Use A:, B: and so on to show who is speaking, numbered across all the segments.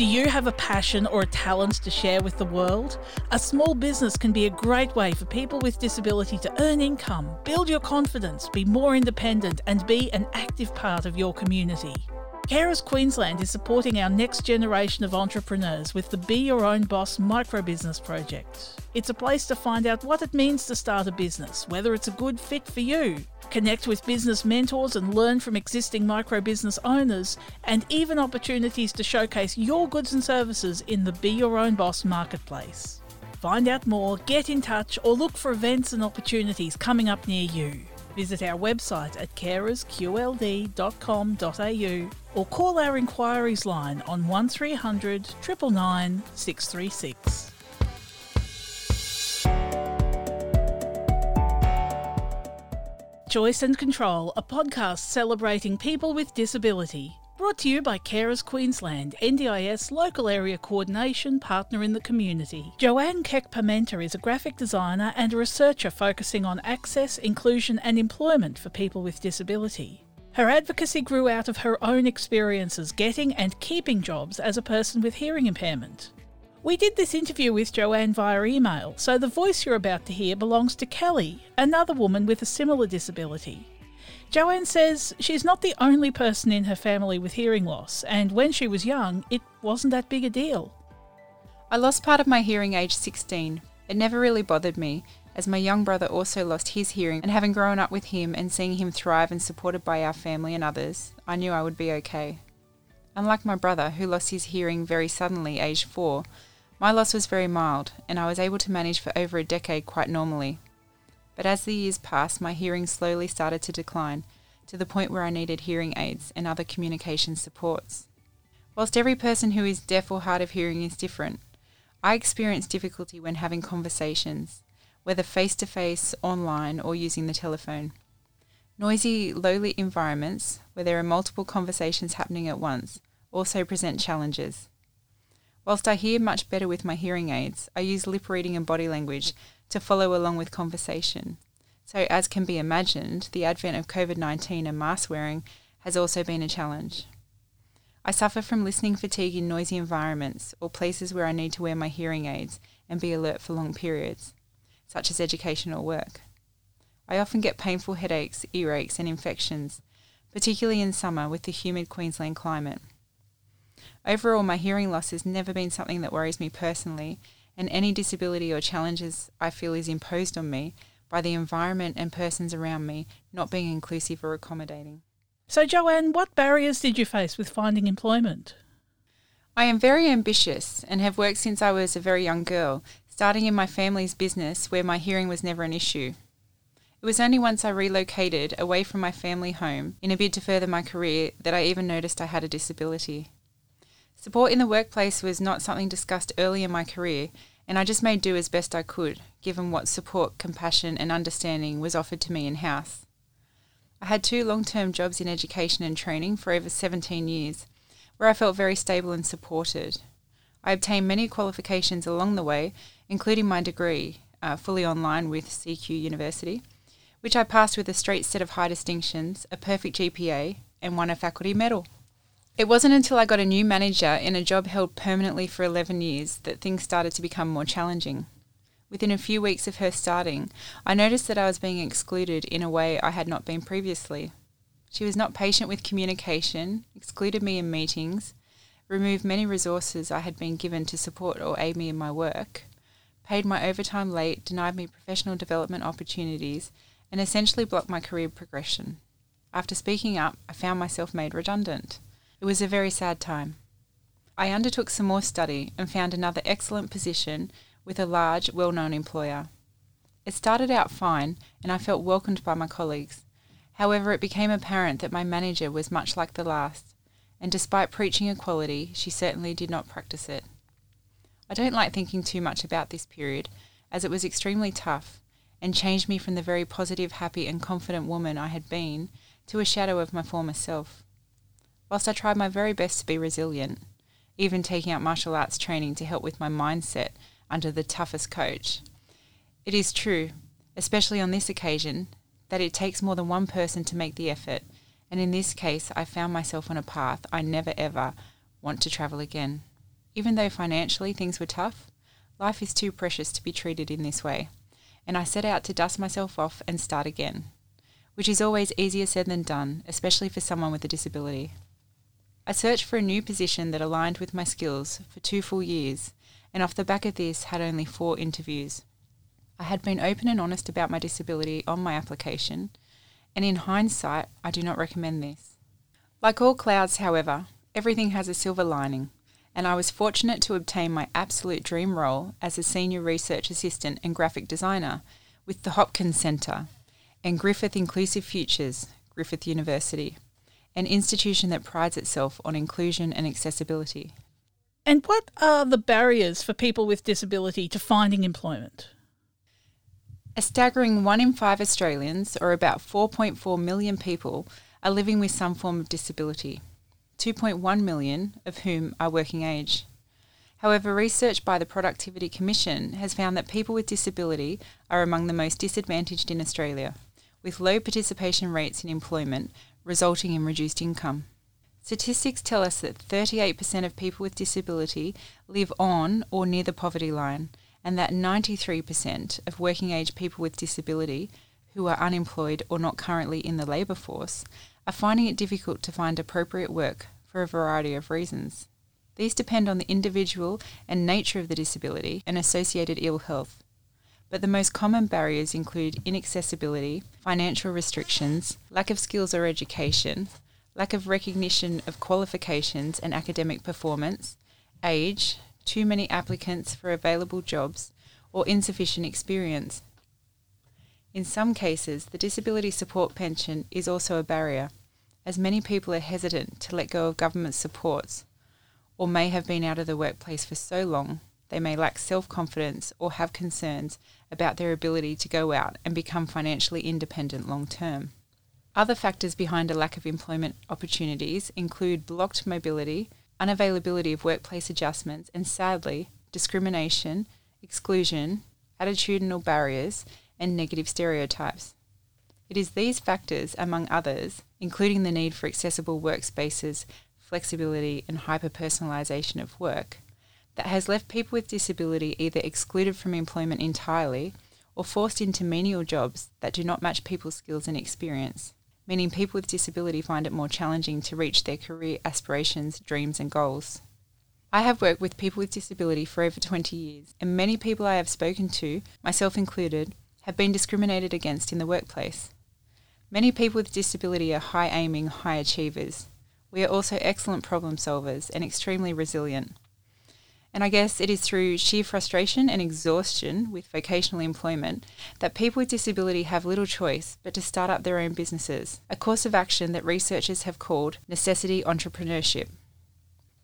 A: Do you have a passion or a talent to share with the world? A small business can be a great way for people with disability to earn income, build your confidence, be more independent, and be an active part of your community. Carers Queensland is supporting our next generation of entrepreneurs with the Be Your Own Boss micro business project. It's a place to find out what it means to start a business, whether it's a good fit for you. Connect with business mentors and learn from existing micro business owners, and even opportunities to showcase your goods and services in the Be Your Own Boss marketplace. Find out more, get in touch, or look for events and opportunities coming up near you. Visit our website at carersqld.com.au or call our inquiries line on 1300 999 636. Choice and Control, a podcast celebrating people with disability. Brought to you by Carers Queensland, NDIS local area coordination partner in the community. Joanne Keck Pimenta is a graphic designer and a researcher focusing on access, inclusion, and employment for people with disability. Her advocacy grew out of her own experiences getting and keeping jobs as a person with hearing impairment. We did this interview with Joanne via email, so the voice you're about to hear belongs to Kelly, another woman with a similar disability. Joanne says she's not the only person in her family with hearing loss, and when she was young, it wasn't that big a deal.
B: I lost part of my hearing age 16. It never really bothered me, as my young brother also lost his hearing, and having grown up with him and seeing him thrive and supported by our family and others, I knew I would be okay. Unlike my brother, who lost his hearing very suddenly, aged 4, my loss was very mild, and I was able to manage for over a decade quite normally but as the years passed, my hearing slowly started to decline to the point where I needed hearing aids and other communication supports. Whilst every person who is deaf or hard of hearing is different, I experience difficulty when having conversations, whether face to face, online, or using the telephone. Noisy, lowly environments, where there are multiple conversations happening at once, also present challenges. Whilst I hear much better with my hearing aids, I use lip reading and body language to follow along with conversation. So, as can be imagined, the advent of COVID 19 and mask wearing has also been a challenge. I suffer from listening fatigue in noisy environments or places where I need to wear my hearing aids and be alert for long periods, such as education or work. I often get painful headaches, earaches, and infections, particularly in summer with the humid Queensland climate. Overall, my hearing loss has never been something that worries me personally, and any disability or challenges I feel is imposed on me by the environment and persons around me not being inclusive or accommodating.
A: So, Joanne, what barriers did you face with finding employment?
B: I am very ambitious and have worked since I was a very young girl, starting in my family's business where my hearing was never an issue. It was only once I relocated away from my family home in a bid to further my career that I even noticed I had a disability. Support in the workplace was not something discussed early in my career, and I just made do as best I could, given what support, compassion, and understanding was offered to me in house. I had two long term jobs in education and training for over 17 years, where I felt very stable and supported. I obtained many qualifications along the way, including my degree, uh, fully online with CQ University, which I passed with a straight set of high distinctions, a perfect GPA, and won a faculty medal. It wasn't until I got a new manager in a job held permanently for 11 years that things started to become more challenging. Within a few weeks of her starting, I noticed that I was being excluded in a way I had not been previously. She was not patient with communication, excluded me in meetings, removed many resources I had been given to support or aid me in my work, paid my overtime late, denied me professional development opportunities, and essentially blocked my career progression. After speaking up, I found myself made redundant. It was a very sad time. I undertook some more study and found another excellent position with a large, well known employer. It started out fine and I felt welcomed by my colleagues. However, it became apparent that my manager was much like the last, and despite preaching equality, she certainly did not practice it. I don't like thinking too much about this period, as it was extremely tough and changed me from the very positive, happy, and confident woman I had been to a shadow of my former self whilst I tried my very best to be resilient, even taking out martial arts training to help with my mindset under the toughest coach. It is true, especially on this occasion, that it takes more than one person to make the effort, and in this case, I found myself on a path I never ever want to travel again. Even though financially things were tough, life is too precious to be treated in this way, and I set out to dust myself off and start again, which is always easier said than done, especially for someone with a disability. I searched for a new position that aligned with my skills for two full years, and off the back of this had only four interviews. I had been open and honest about my disability on my application, and in hindsight, I do not recommend this. Like all clouds, however, everything has a silver lining, and I was fortunate to obtain my absolute dream role as a senior research assistant and graphic designer with the Hopkins Centre and Griffith Inclusive Futures, Griffith University, an institution that prides itself on inclusion and accessibility.
A: And what are the barriers for people with disability to finding employment?
B: A staggering one in five Australians, or about 4.4 million people, are living with some form of disability, 2.1 million of whom are working age. However, research by the Productivity Commission has found that people with disability are among the most disadvantaged in Australia, with low participation rates in employment resulting in reduced income. Statistics tell us that 38% of people with disability live on or near the poverty line, and that 93% of working age people with disability who are unemployed or not currently in the labour force are finding it difficult to find appropriate work for a variety of reasons. These depend on the individual and nature of the disability and associated ill health. But the most common barriers include inaccessibility, financial restrictions, lack of skills or education, lack of recognition of qualifications and academic performance, age, too many applicants for available jobs, or insufficient experience. In some cases, the disability support pension is also a barrier, as many people are hesitant to let go of government supports or may have been out of the workplace for so long they may lack self confidence or have concerns about their ability to go out and become financially independent long term. Other factors behind a lack of employment opportunities include blocked mobility, unavailability of workplace adjustments, and sadly, discrimination, exclusion, attitudinal barriers, and negative stereotypes. It is these factors, among others, including the need for accessible workspaces, flexibility, and hyper personalisation of work, that has left people with disability either excluded from employment entirely or forced into menial jobs that do not match people's skills and experience meaning people with disability find it more challenging to reach their career aspirations, dreams, and goals. I have worked with people with disability for over 20 years, and many people I have spoken to, myself included, have been discriminated against in the workplace. Many people with disability are high aiming, high achievers. We are also excellent problem solvers and extremely resilient. And I guess it is through sheer frustration and exhaustion with vocational employment that people with disability have little choice but to start up their own businesses, a course of action that researchers have called necessity entrepreneurship.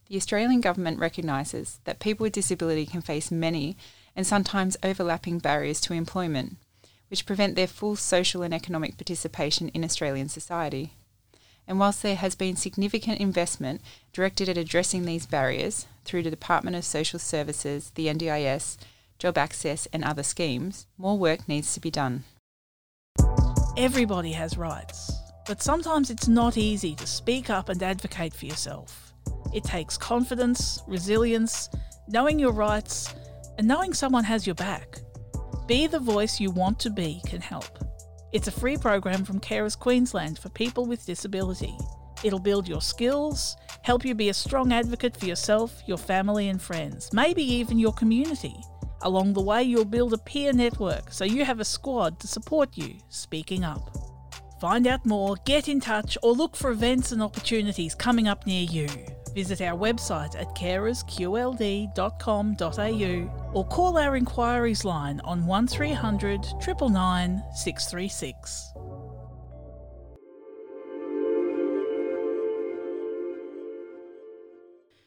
B: The Australian government recognises that people with disability can face many and sometimes overlapping barriers to employment, which prevent their full social and economic participation in Australian society. And whilst there has been significant investment directed at addressing these barriers through the Department of Social Services, the NDIS, Job Access, and other schemes, more work needs to be done.
A: Everybody has rights, but sometimes it's not easy to speak up and advocate for yourself. It takes confidence, resilience, knowing your rights, and knowing someone has your back. Be the voice you want to be can help. It's a free program from Carers Queensland for people with disability. It'll build your skills, help you be a strong advocate for yourself, your family, and friends, maybe even your community. Along the way, you'll build a peer network so you have a squad to support you speaking up. Find out more, get in touch, or look for events and opportunities coming up near you. Visit our website at carersqld.com.au or call our inquiries line on 1300 999 636.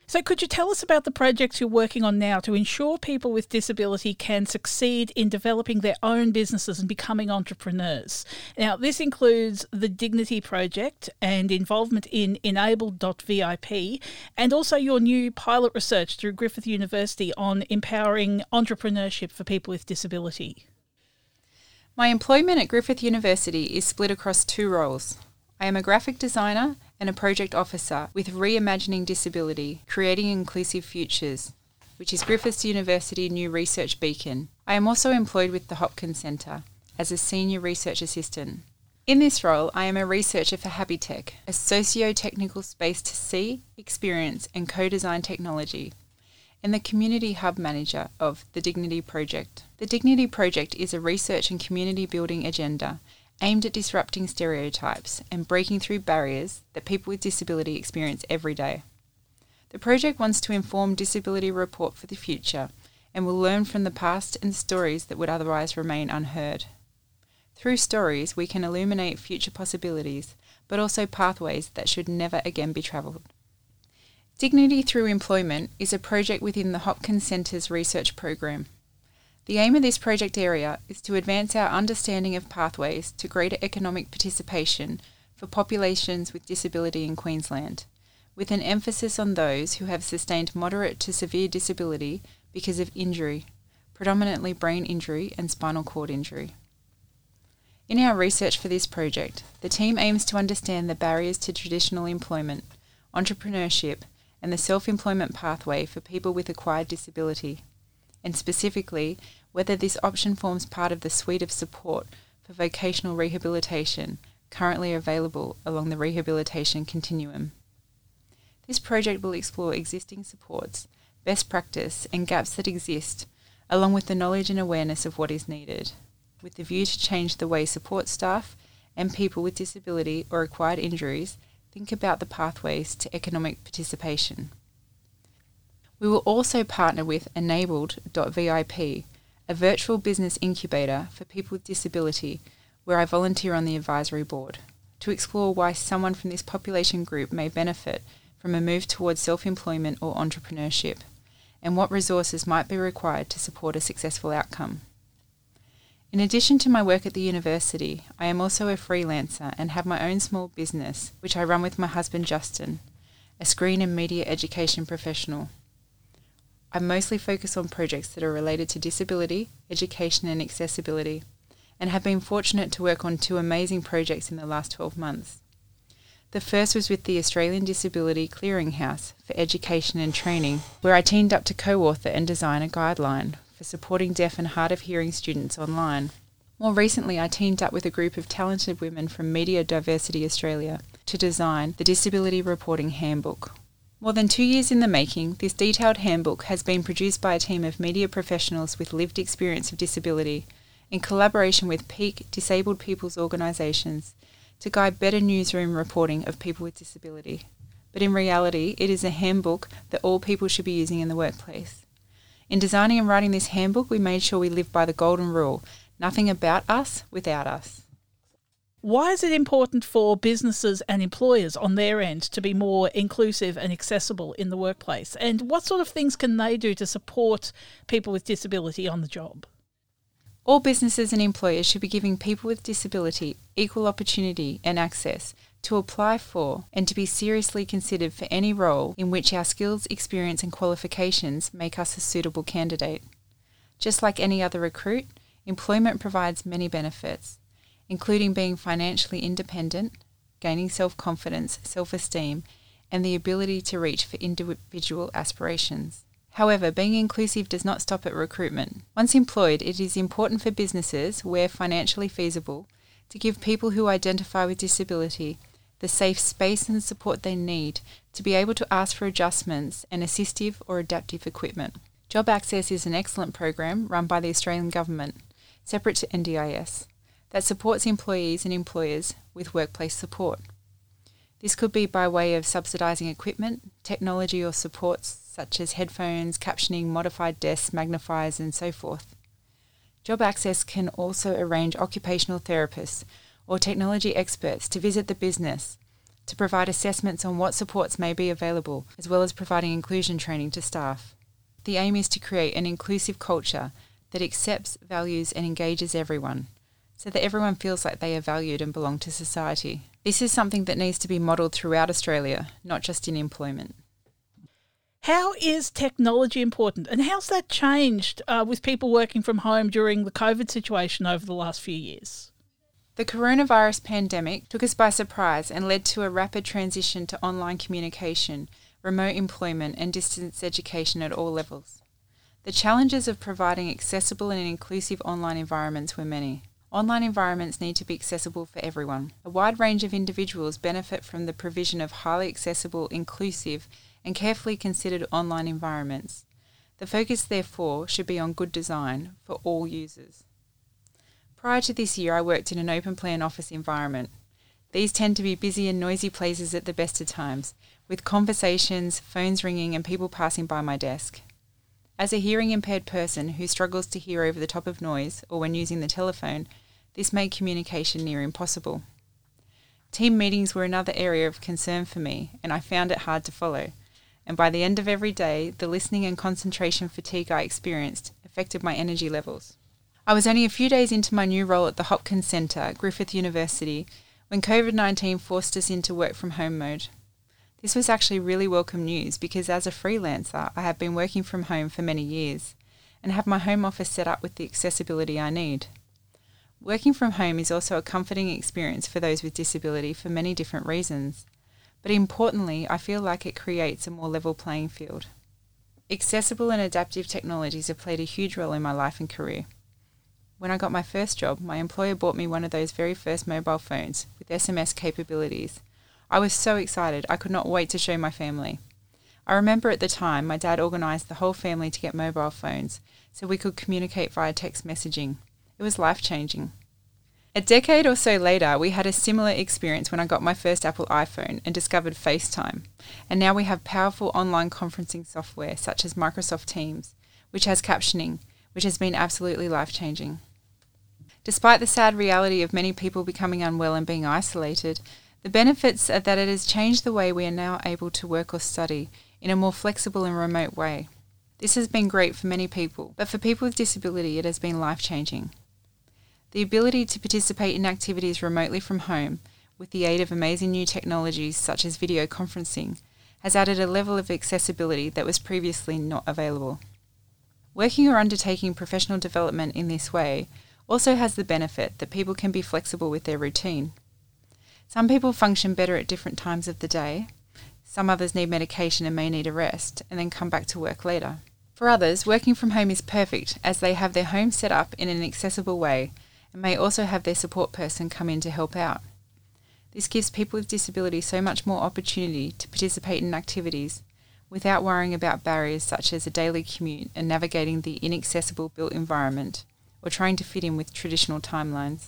A: So, could you tell us about the projects you're working on now to ensure people with disability can succeed in developing their own businesses and becoming entrepreneurs? Now, this includes the Dignity Project and involvement in Enabled.vip, and also your new pilot research through Griffith University on empowering entrepreneurship for people with disability.
B: My employment at Griffith University is split across two roles. I am a graphic designer and a project officer with Reimagining Disability, Creating Inclusive Futures, which is Griffith's University new research beacon. I am also employed with the Hopkins Centre as a senior research assistant. In this role, I am a researcher for Habitech, a socio technical space to see, experience, and co design technology, and the Community Hub Manager of the Dignity Project. The Dignity Project is a research and community building agenda aimed at disrupting stereotypes and breaking through barriers that people with disability experience every day. The project wants to inform disability report for the future and will learn from the past and stories that would otherwise remain unheard. Through stories, we can illuminate future possibilities, but also pathways that should never again be travelled. Dignity Through Employment is a project within the Hopkins Centre's research program. The aim of this project area is to advance our understanding of pathways to greater economic participation for populations with disability in Queensland, with an emphasis on those who have sustained moderate to severe disability because of injury, predominantly brain injury and spinal cord injury. In our research for this project, the team aims to understand the barriers to traditional employment, entrepreneurship, and the self employment pathway for people with acquired disability, and specifically whether this option forms part of the suite of support for vocational rehabilitation currently available along the rehabilitation continuum. This project will explore existing supports, best practice, and gaps that exist, along with the knowledge and awareness of what is needed, with the view to change the way support staff and people with disability or acquired injuries think about the pathways to economic participation. We will also partner with enabled.vip a virtual business incubator for people with disability where I volunteer on the advisory board to explore why someone from this population group may benefit from a move towards self employment or entrepreneurship, and what resources might be required to support a successful outcome. In addition to my work at the university, I am also a freelancer and have my own small business, which I run with my husband Justin, a screen and media education professional. I mostly focus on projects that are related to disability, education, and accessibility, and have been fortunate to work on two amazing projects in the last 12 months. The first was with the Australian Disability Clearinghouse for Education and Training, where I teamed up to co author and design a guideline for supporting deaf and hard of hearing students online. More recently, I teamed up with a group of talented women from Media Diversity Australia to design the Disability Reporting Handbook, more than two years in the making, this detailed handbook has been produced by a team of media professionals with lived experience of disability in collaboration with peak disabled people's organisations to guide better newsroom reporting of people with disability. But in reality, it is a handbook that all people should be using in the workplace. In designing and writing this handbook, we made sure we lived by the golden rule nothing about us without us.
A: Why is it important for businesses and employers on their end to be more inclusive and accessible in the workplace? And what sort of things can they do to support people with disability on the job?
B: All businesses and employers should be giving people with disability equal opportunity and access to apply for and to be seriously considered for any role in which our skills, experience, and qualifications make us a suitable candidate. Just like any other recruit, employment provides many benefits including being financially independent, gaining self confidence, self esteem, and the ability to reach for individual aspirations. However, being inclusive does not stop at recruitment. Once employed, it is important for businesses, where financially feasible, to give people who identify with disability the safe space and support they need to be able to ask for adjustments and assistive or adaptive equipment. Job Access is an excellent program run by the Australian Government, separate to NDIS that supports employees and employers with workplace support. This could be by way of subsidising equipment, technology, or supports such as headphones, captioning, modified desks, magnifiers, and so forth. Job Access can also arrange occupational therapists or technology experts to visit the business to provide assessments on what supports may be available, as well as providing inclusion training to staff. The aim is to create an inclusive culture that accepts, values, and engages everyone so that everyone feels like they are valued and belong to society. This is something that needs to be modelled throughout Australia, not just in employment.
A: How is technology important, and how's that changed uh, with people working from home during the COVID situation over the last few years?
B: The coronavirus pandemic took us by surprise and led to a rapid transition to online communication, remote employment, and distance education at all levels. The challenges of providing accessible and inclusive online environments were many. Online environments need to be accessible for everyone. A wide range of individuals benefit from the provision of highly accessible, inclusive, and carefully considered online environments. The focus, therefore, should be on good design for all users. Prior to this year, I worked in an open plan office environment. These tend to be busy and noisy places at the best of times, with conversations, phones ringing, and people passing by my desk. As a hearing impaired person who struggles to hear over the top of noise or when using the telephone, this made communication near impossible. Team meetings were another area of concern for me, and I found it hard to follow. And by the end of every day, the listening and concentration fatigue I experienced affected my energy levels. I was only a few days into my new role at the Hopkins Centre, Griffith University, when COVID 19 forced us into work from home mode. This was actually really welcome news because as a freelancer, I have been working from home for many years and have my home office set up with the accessibility I need. Working from home is also a comforting experience for those with disability for many different reasons, but importantly, I feel like it creates a more level playing field. Accessible and adaptive technologies have played a huge role in my life and career. When I got my first job, my employer bought me one of those very first mobile phones with SMS capabilities. I was so excited, I could not wait to show my family. I remember at the time my dad organised the whole family to get mobile phones so we could communicate via text messaging. It was life changing. A decade or so later, we had a similar experience when I got my first Apple iPhone and discovered FaceTime. And now we have powerful online conferencing software such as Microsoft Teams, which has captioning, which has been absolutely life changing. Despite the sad reality of many people becoming unwell and being isolated, the benefits are that it has changed the way we are now able to work or study in a more flexible and remote way. This has been great for many people, but for people with disability, it has been life changing. The ability to participate in activities remotely from home with the aid of amazing new technologies such as video conferencing has added a level of accessibility that was previously not available. Working or undertaking professional development in this way also has the benefit that people can be flexible with their routine. Some people function better at different times of the day. Some others need medication and may need a rest and then come back to work later. For others, working from home is perfect as they have their home set up in an accessible way and may also have their support person come in to help out. This gives people with disability so much more opportunity to participate in activities without worrying about barriers such as a daily commute and navigating the inaccessible built environment or trying to fit in with traditional timelines.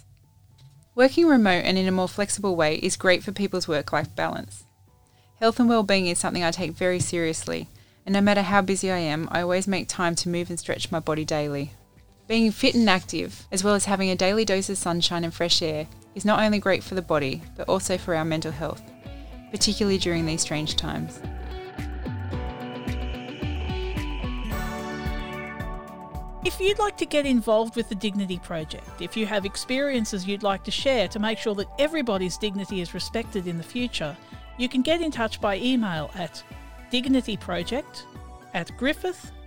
B: Working remote and in a more flexible way is great for people's work life balance. Health and well-being is something I take very seriously, and no matter how busy I am, I always make time to move and stretch my body daily. Being fit and active, as well as having a daily dose of sunshine and fresh air, is not only great for the body, but also for our mental health, particularly during these strange times.
A: If you'd like to get involved with the Dignity Project, if you have experiences you'd like to share to make sure that everybody's dignity is respected in the future, you can get in touch by email at dignityproject at griffith.edu.au.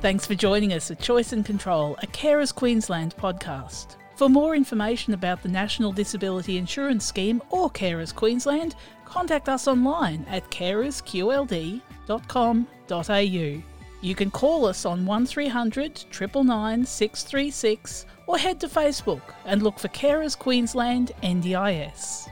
A: Thanks for joining us at Choice and Control, a Carers Queensland podcast. For more information about the National Disability Insurance Scheme or Carers Queensland, contact us online at carersqld.com.au. You can call us on 1300 999 636 or head to Facebook and look for Carers Queensland NDIS.